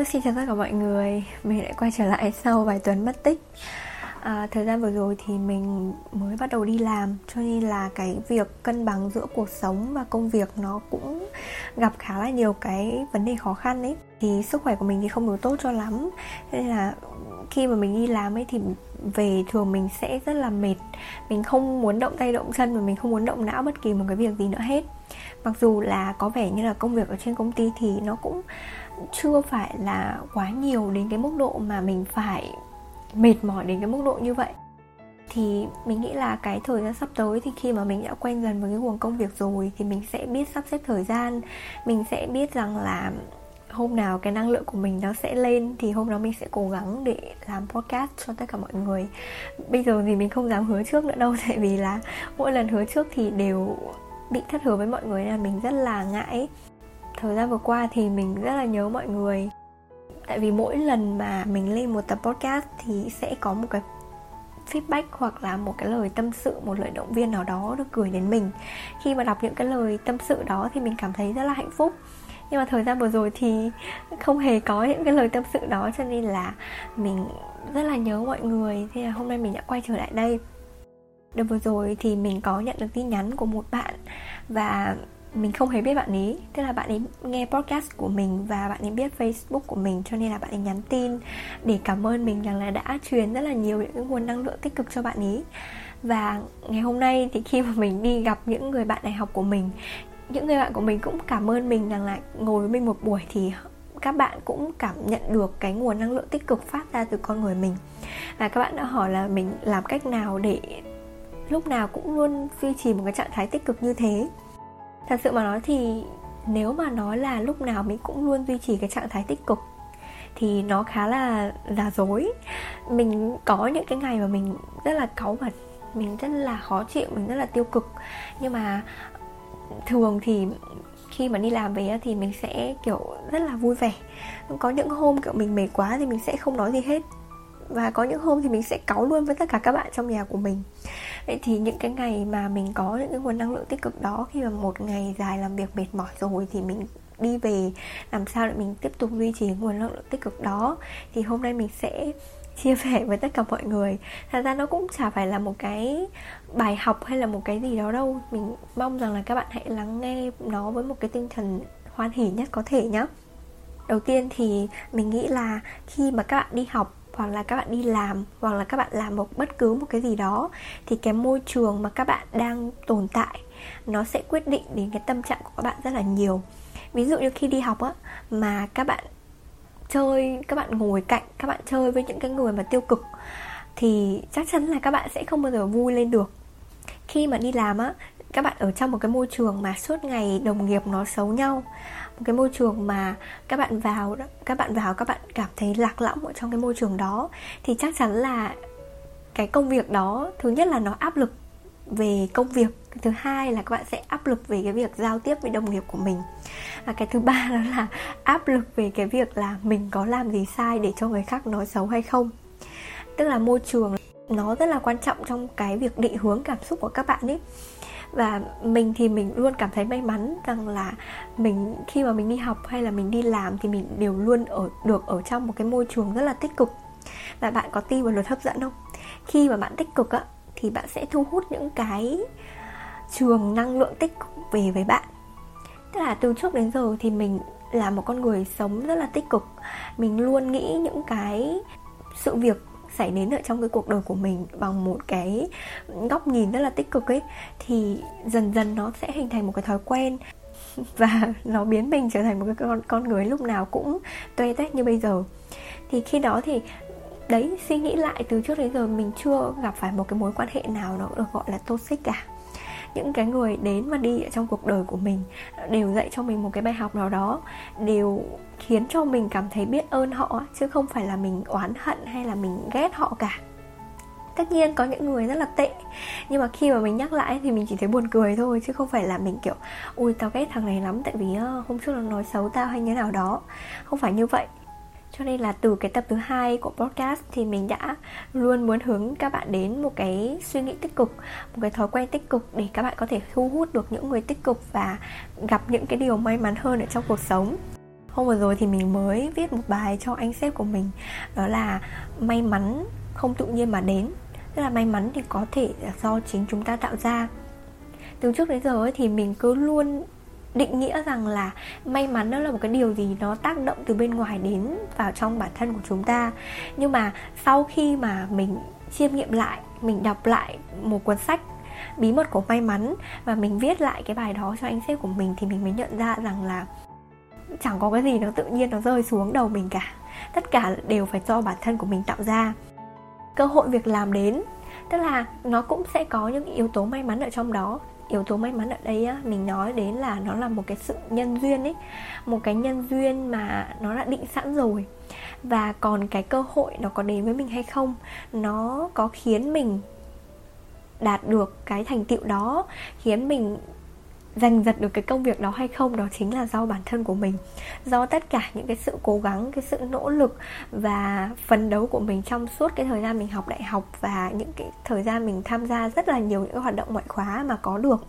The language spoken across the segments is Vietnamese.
Hello, xin chào tất cả mọi người. Mình lại quay trở lại sau vài tuần mất tích à, Thời gian vừa rồi thì mình mới bắt đầu đi làm Cho nên là cái việc cân bằng giữa cuộc sống và công việc nó cũng gặp khá là nhiều cái vấn đề khó khăn ấy. Thì sức khỏe của mình thì không được tốt cho lắm Nên là khi mà mình đi làm ấy thì về thường mình sẽ rất là mệt. Mình không muốn động tay động chân và mình không muốn động não bất kỳ một cái việc gì nữa hết. Mặc dù là có vẻ như là công việc ở trên công ty thì nó cũng chưa phải là quá nhiều đến cái mức độ mà mình phải mệt mỏi đến cái mức độ như vậy. Thì mình nghĩ là cái thời gian sắp tới thì khi mà mình đã quen dần với cái guồng công việc rồi thì mình sẽ biết sắp xếp thời gian. Mình sẽ biết rằng là hôm nào cái năng lượng của mình nó sẽ lên thì hôm đó mình sẽ cố gắng để làm podcast cho tất cả mọi người. Bây giờ thì mình không dám hứa trước nữa đâu, tại vì là mỗi lần hứa trước thì đều bị thất hứa với mọi người là mình rất là ngại. Thời gian vừa qua thì mình rất là nhớ mọi người tại vì mỗi lần mà mình lên một tập podcast thì sẽ có một cái feedback hoặc là một cái lời tâm sự, một lời động viên nào đó được gửi đến mình. Khi mà đọc những cái lời tâm sự đó thì mình cảm thấy rất là hạnh phúc. Nhưng mà thời gian vừa rồi thì không hề có những cái lời tâm sự đó, cho nên là mình rất là nhớ mọi người. Thế là hôm nay mình đã quay trở lại đây. Đợt vừa rồi thì mình có nhận được tin nhắn của một bạn và mình không hề biết bạn ấy tức là bạn ấy nghe podcast của mình và bạn ấy biết facebook của mình, cho nên là bạn ấy nhắn tin để cảm ơn mình rằng là đã truyền rất là nhiều những nguồn năng lượng tích cực cho bạn ấy và ngày hôm nay thì khi mà mình đi gặp những người bạn đại học của mình, những người bạn của mình cũng cảm ơn mình rằng là ngồi với mình một buổi thì các bạn cũng cảm nhận được cái nguồn năng lượng tích cực phát ra từ con người mình. Và các bạn đã hỏi là mình làm cách nào để lúc nào cũng luôn duy trì một cái trạng thái tích cực như thế thật sự mà nói thì nếu mà nói là lúc nào mình cũng luôn duy trì cái trạng thái tích cực thì nó khá là giả dối. Mình có những cái ngày mà mình rất là cáu bẩn mình rất là khó chịu, mình rất là tiêu cực. Nhưng mà thường thì khi mà đi làm về thì mình sẽ, kiểu, rất là vui vẻ. Có những hôm, kiểu, mình mệt quá thì mình sẽ không nói gì hết. Và có những hôm thì mình sẽ cáu luôn với tất cả các bạn trong nhà của mình vậy thì những cái ngày mà mình có những cái nguồn năng lượng tích cực đó, khi mà một ngày dài làm việc mệt mỏi rồi thì mình đi về, làm sao để mình tiếp tục duy trì nguồn năng lượng tích cực đó, thì hôm nay mình sẽ chia sẻ với tất cả mọi người. Thật ra nó cũng chả phải là một cái bài học hay là một cái gì đó đâu. Mình mong rằng là các bạn hãy lắng nghe nó với một cái tinh thần hoan hỉ nhất có thể nhé đầu tiên thì mình nghĩ là khi mà các bạn đi học hoặc là các bạn đi làm, hoặc là các bạn làm một bất cứ một cái gì đó, thì cái môi trường mà các bạn đang tồn tại, nó sẽ quyết định đến cái tâm trạng của các bạn rất là nhiều. Ví dụ như khi đi học á, mà các bạn chơi, các bạn ngồi cạnh, các bạn chơi với những cái người mà tiêu cực, thì chắc chắn là các bạn sẽ không bao giờ vui lên được. Khi mà đi làm á, các bạn ở trong một cái môi trường mà suốt ngày đồng nghiệp nó xấu nhau một cái môi trường mà các bạn vào các bạn vào các bạn cảm thấy lạc lõng ở trong cái môi trường đó, thì chắc chắn là cái công việc đó, thứ nhất là nó áp lực về công việc thứ hai là các bạn sẽ áp lực về cái việc giao tiếp với đồng nghiệp của mình. Và cái thứ ba đó là áp lực về cái việc là mình có làm gì sai để cho người khác nói xấu hay không. Tức là môi trường nó rất là quan trọng trong cái việc định hướng cảm xúc của các bạn ấy và mình thì mình luôn cảm thấy may mắn rằng là mình, khi mà mình đi học hay là mình đi làm thì mình đều luôn ở, được ở trong một cái môi trường rất là tích cực. Và bạn có tin vào luật hấp dẫn không? Khi mà bạn tích cực á, thì bạn sẽ thu hút những cái trường năng lượng tích cực về với bạn. Tức là từ trước đến giờ thì mình là một con người sống rất là tích cực. Mình luôn nghĩ những cái sự việc xảy đến ở trong cái cuộc đời của mình bằng một cái góc nhìn rất là tích cực ấy, thì dần dần nó sẽ hình thành một cái thói quen. Và nó biến mình trở thành một cái con con người lúc nào cũng tuê tét như bây giờ. Thì khi đó thì đấy, suy nghĩ lại từ trước đến giờ mình chưa gặp phải một cái mối quan hệ nào nó được gọi là toxic cả những cái người đến và đi ở trong cuộc đời của mình, đều dạy cho mình một cái bài học nào đó, đều khiến cho mình cảm thấy biết ơn họ, chứ không phải là mình oán hận hay là mình ghét họ cả. Tất nhiên có những người rất là tệ, nhưng mà khi mà mình nhắc lại thì mình chỉ thấy buồn cười thôi, chứ không phải là mình kiểu, ui, tao ghét thằng này lắm, tại vì ờ, hôm trước nó nói xấu tao hay như nào đó. Không phải như vậy cho nên là từ cái tập thứ hai của podcast thì mình đã luôn muốn hướng các bạn đến một cái suy nghĩ tích cực một cái thói quen tích cực để các bạn có thể thu hút được những người tích cực và gặp những cái điều may mắn hơn ở trong cuộc sống. Hôm vừa rồi thì mình mới viết một bài cho anh sếp của mình đó là may mắn không tự nhiên mà đến tức là may mắn thì có thể là do chính chúng ta tạo ra. Từ trước đến giờ ấy, thì mình cứ luôn định nghĩa rằng là may mắn nó là một cái điều gì nó tác động từ bên ngoài đến vào trong bản thân của chúng ta. Nhưng mà sau khi mà mình chiêm nghiệm lại, mình đọc lại một cuốn sách bí mật của may mắn và mình viết lại cái bài đó cho anh sếp của mình thì mình mới nhận ra rằng là chẳng có cái gì nó tự nhiên nó rơi xuống đầu mình cả. Tất cả đều phải do bản thân của mình tạo ra. Cơ hội việc làm đến, tức là nó cũng sẽ có những yếu tố may mắn ở trong đó yếu tố may mắn ở đây á, mình nói đến là nó là một cái sự nhân duyên ấy, một cái nhân duyên mà nó đã định sẵn rồi. Và còn cái cơ hội nó có đến với mình hay không, nó có khiến mình đạt được cái thành tựu đó, khiến mình giành giật được cái công việc đó hay không, đó chính là do bản thân của mình. Do tất cả những cái sự cố gắng, cái sự nỗ lực và phấn đấu của mình trong suốt cái thời gian mình học đại học và những cái thời gian mình tham gia rất là nhiều những cái hoạt động ngoại khóa mà có được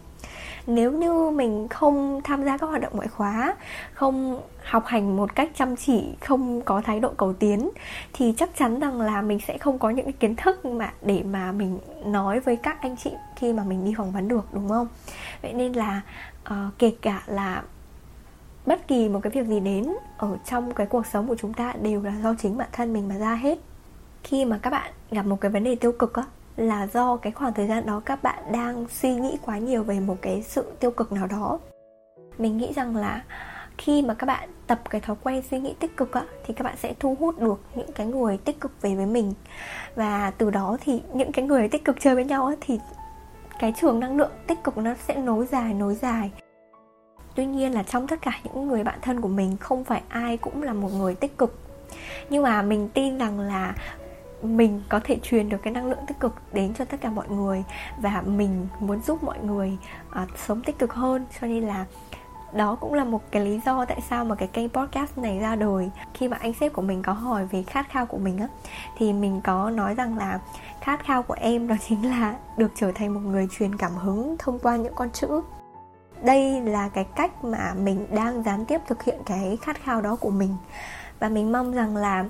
nếu như mình không tham gia các hoạt động ngoại khóa không học hành một cách chăm chỉ không có thái độ cầu tiến thì chắc chắn rằng là mình sẽ không có những cái kiến thức mà để mà mình nói với các anh chị khi mà mình đi phỏng vấn được đúng không? Vậy nên là uh, kể cả là bất kỳ một cái việc gì đến ở trong cái cuộc sống của chúng ta đều là do chính bản thân mình mà ra hết. Khi mà các bạn gặp một cái vấn đề tiêu cực á là do cái khoảng thời gian đó các bạn đang suy nghĩ quá nhiều về một cái sự tiêu cực nào đó. Mình nghĩ rằng là khi mà các bạn tập cái thói quen suy nghĩ tích cực á, thì các bạn sẽ thu hút được những cái người tích cực về với mình. Và từ đó thì những cái người tích cực chơi với nhau á, thì cái trường năng lượng tích cực nó sẽ nối dài nối dài. Tuy nhiên là trong tất cả những người bạn thân của mình không phải ai cũng là một người tích cực. Nhưng mà mình tin rằng là mình có thể truyền được cái năng lượng tích cực đến cho tất cả mọi người và mình muốn giúp mọi người uh, sống tích cực hơn. Cho nên là đó cũng là một cái lý do tại sao mà cái kênh podcast này ra đời. Khi mà anh sếp của mình có hỏi về khát khao của mình á thì mình có nói rằng là khát khao của em đó chính là được trở thành một người truyền cảm hứng thông qua những con chữ. Đây là cái cách mà mình đang gián tiếp thực hiện cái khát khao đó của mình. Và mình mong rằng là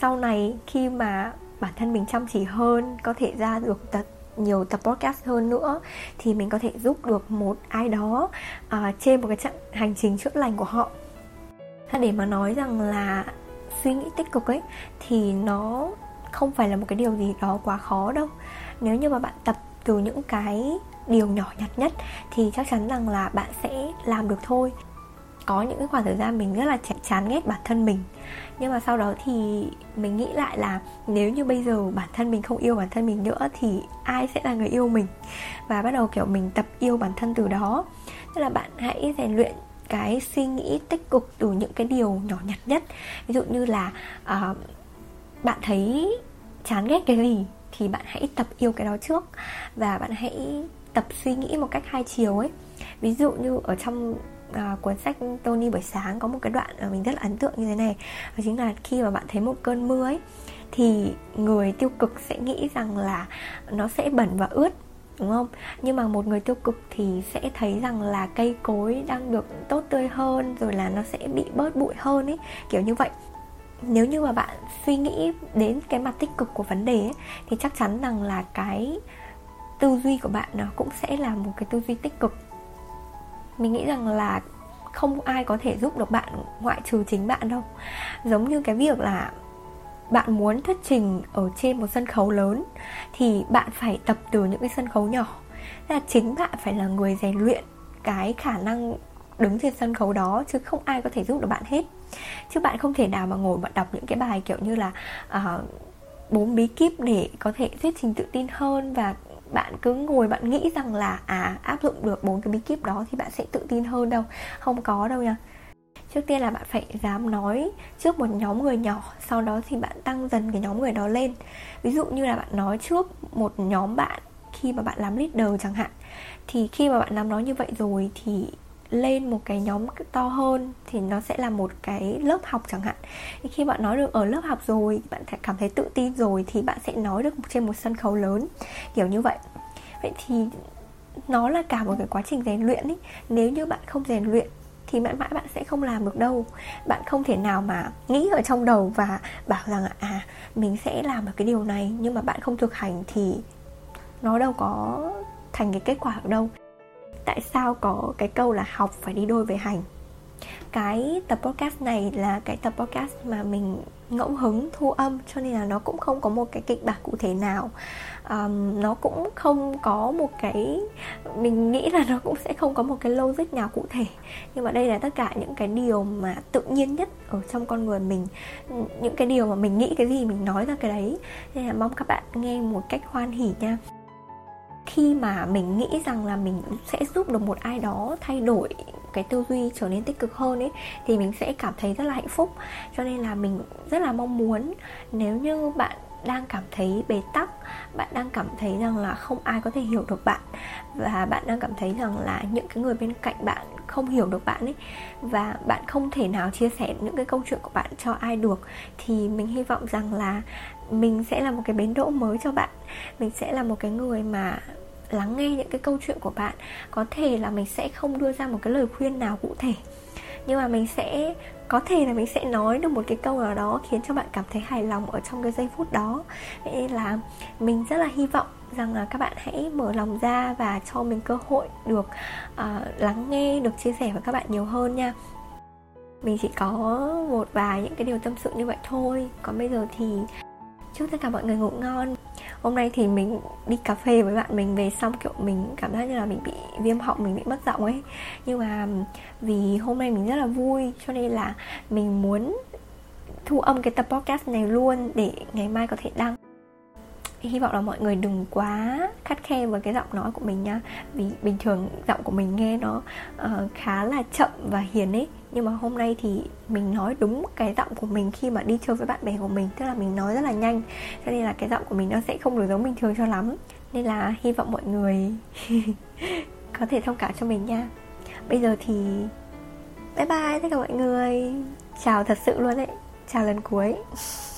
sau này khi mà bản thân mình chăm chỉ hơn có thể ra được tật nhiều tập podcast hơn nữa thì mình có thể giúp được một ai đó uh, trên một cái chặng hành trình chữa lành của họ. Để mà nói rằng là suy nghĩ tích cực ấy thì nó không phải là một cái điều gì đó quá khó đâu. Nếu như mà bạn tập từ những cái điều nhỏ nhặt nhất thì chắc chắn rằng là bạn sẽ làm được thôi có những cái khoảng thời gian mình rất là chán ghét bản thân mình. Nhưng mà sau đó thì mình nghĩ lại là nếu như bây giờ bản thân mình không yêu bản thân mình nữa thì ai sẽ là người yêu mình? Và bắt đầu kiểu mình tập yêu bản thân từ đó. Tức là bạn hãy rèn luyện cái suy nghĩ tích cực từ những cái điều nhỏ nhặt nhất. Ví dụ như là uh, bạn thấy chán ghét cái gì thì bạn hãy tập yêu cái đó trước. Và bạn hãy tập suy nghĩ một cách hai chiều ấy. Ví dụ như ở trong à, cuốn sách Tony buổi sáng có một cái đoạn mà mình rất là ấn tượng như thế này. Đó chính là khi mà bạn thấy một cơn mưa ấy thì người tiêu cực sẽ nghĩ rằng là nó sẽ bẩn và ướt đúng không? Nhưng mà một người tiêu cực thì sẽ thấy rằng là cây cối đang được tốt tươi hơn rồi là nó sẽ bị bớt bụi hơn ấy kiểu như vậy. Nếu như mà bạn suy nghĩ đến cái mặt tích cực của vấn đề ấy, thì chắc chắn rằng là cái tư duy của bạn nó cũng sẽ là một cái tư duy tích cực mình nghĩ rằng là không ai có thể giúp được bạn ngoại trừ chính bạn đâu. Giống như cái việc là bạn muốn thuyết trình ở trên một sân khấu lớn thì bạn phải tập từ những cái sân khấu nhỏ. Là chính bạn phải là người rèn luyện cái khả năng đứng trên sân khấu đó chứ không ai có thể giúp được bạn hết. Chứ bạn không thể nào mà ngồi bạn đọc những cái bài kiểu như là uh, bốn bí kíp để có thể thuyết trình tự tin hơn và bạn cứ ngồi bạn nghĩ rằng là à áp dụng được bốn cái bí kíp đó thì bạn sẽ tự tin hơn đâu. Không có đâu nha. Trước tiên là bạn phải dám nói trước một nhóm người nhỏ, sau đó thì bạn tăng dần cái nhóm người đó lên. Ví dụ như là bạn nói trước một nhóm bạn khi mà bạn làm leader chẳng hạn, thì khi mà bạn làm nói như vậy rồi thì lên một cái nhóm to hơn thì nó sẽ là một cái lớp học chẳng hạn. Thì khi bạn nói được ở lớp học rồi, bạn cảm thấy tự tin rồi thì bạn sẽ nói được trên một sân khấu lớn, kiểu như vậy. Vậy thì nó là cả một cái quá trình rèn luyện ý. Nếu như bạn không rèn luyện thì mãi mãi bạn sẽ không làm được đâu. Bạn không thể nào mà nghĩ ở trong đầu và bảo rằng à mình sẽ làm được cái điều này nhưng mà bạn không thực hành thì nó đâu có thành cái kết quả được đâu tại sao có cái câu là học phải đi đôi với hành? Cái tập podcast này là cái tập podcast mà mình ngẫu hứng thu âm cho nên là nó cũng không có một cái kịch bản cụ thể nào. Um, nó cũng không có một cái mình nghĩ là nó cũng sẽ không có một cái logic nào cụ thể. Nhưng mà đây là tất cả những cái điều mà tự nhiên nhất ở trong con người mình. Những cái điều mà mình nghĩ cái gì mình nói ra cái đấy. Nên là mong các bạn nghe một cách hoan hỉ nha khi mà mình nghĩ rằng là mình sẽ giúp được một ai đó thay đổi cái tư duy trở nên tích cực hơn ấy, thì mình sẽ cảm thấy rất là hạnh phúc. Cho nên là mình rất là mong muốn nếu như bạn đang cảm thấy bế tắc, bạn đang cảm thấy rằng là không ai có thể hiểu được bạn và bạn đang cảm thấy rằng là những cái người bên cạnh bạn không hiểu được bạn ấy và bạn không thể nào chia sẻ những cái câu chuyện của bạn cho ai được, thì mình hy vọng rằng là mình sẽ là một cái bến đỗ mới cho bạn. Mình sẽ là một cái người mà lắng nghe những cái câu chuyện của bạn có thể là mình sẽ không đưa ra một cái lời khuyên nào cụ thể. Nhưng mà mình sẽ có thể là mình sẽ nói được một cái câu nào đó khiến cho bạn cảm thấy hài lòng ở trong cái giây phút đó. Nên là mình rất là hy vọng rằng là các bạn hãy mở lòng ra và cho mình cơ hội được uh, lắng nghe được chia sẻ với các bạn nhiều hơn nha. Mình chỉ có một vài những cái điều tâm sự như vậy thôi. Còn bây giờ thì chúc tất cả mọi người ngủ ngon. Hôm nay thì mình đi cà phê với bạn mình về xong, kiểu, mình cảm giác như là mình bị viêm họng, mình bị mất giọng ấy. Nhưng mà vì hôm nay mình rất là vui, cho nên là mình muốn thu âm cái tập podcast này luôn để ngày mai có thể đăng hy vọng là mọi người đừng quá khắt khe với cái giọng nói của mình nha. Vì bình thường giọng của mình nghe nó uh, khá là chậm và hiền ấy. Nhưng mà hôm nay thì mình nói đúng cái giọng của mình khi mà đi chơi với bạn bè của mình tức là mình nói rất là nhanh. Cho nên là cái giọng của mình nó sẽ không được giống bình thường cho lắm. Nên là hy vọng mọi người có thể thông cảm cho mình nha. Bây giờ thì bye bye tất cả mọi người. Chào thật sự luôn đấy chào lần cuối.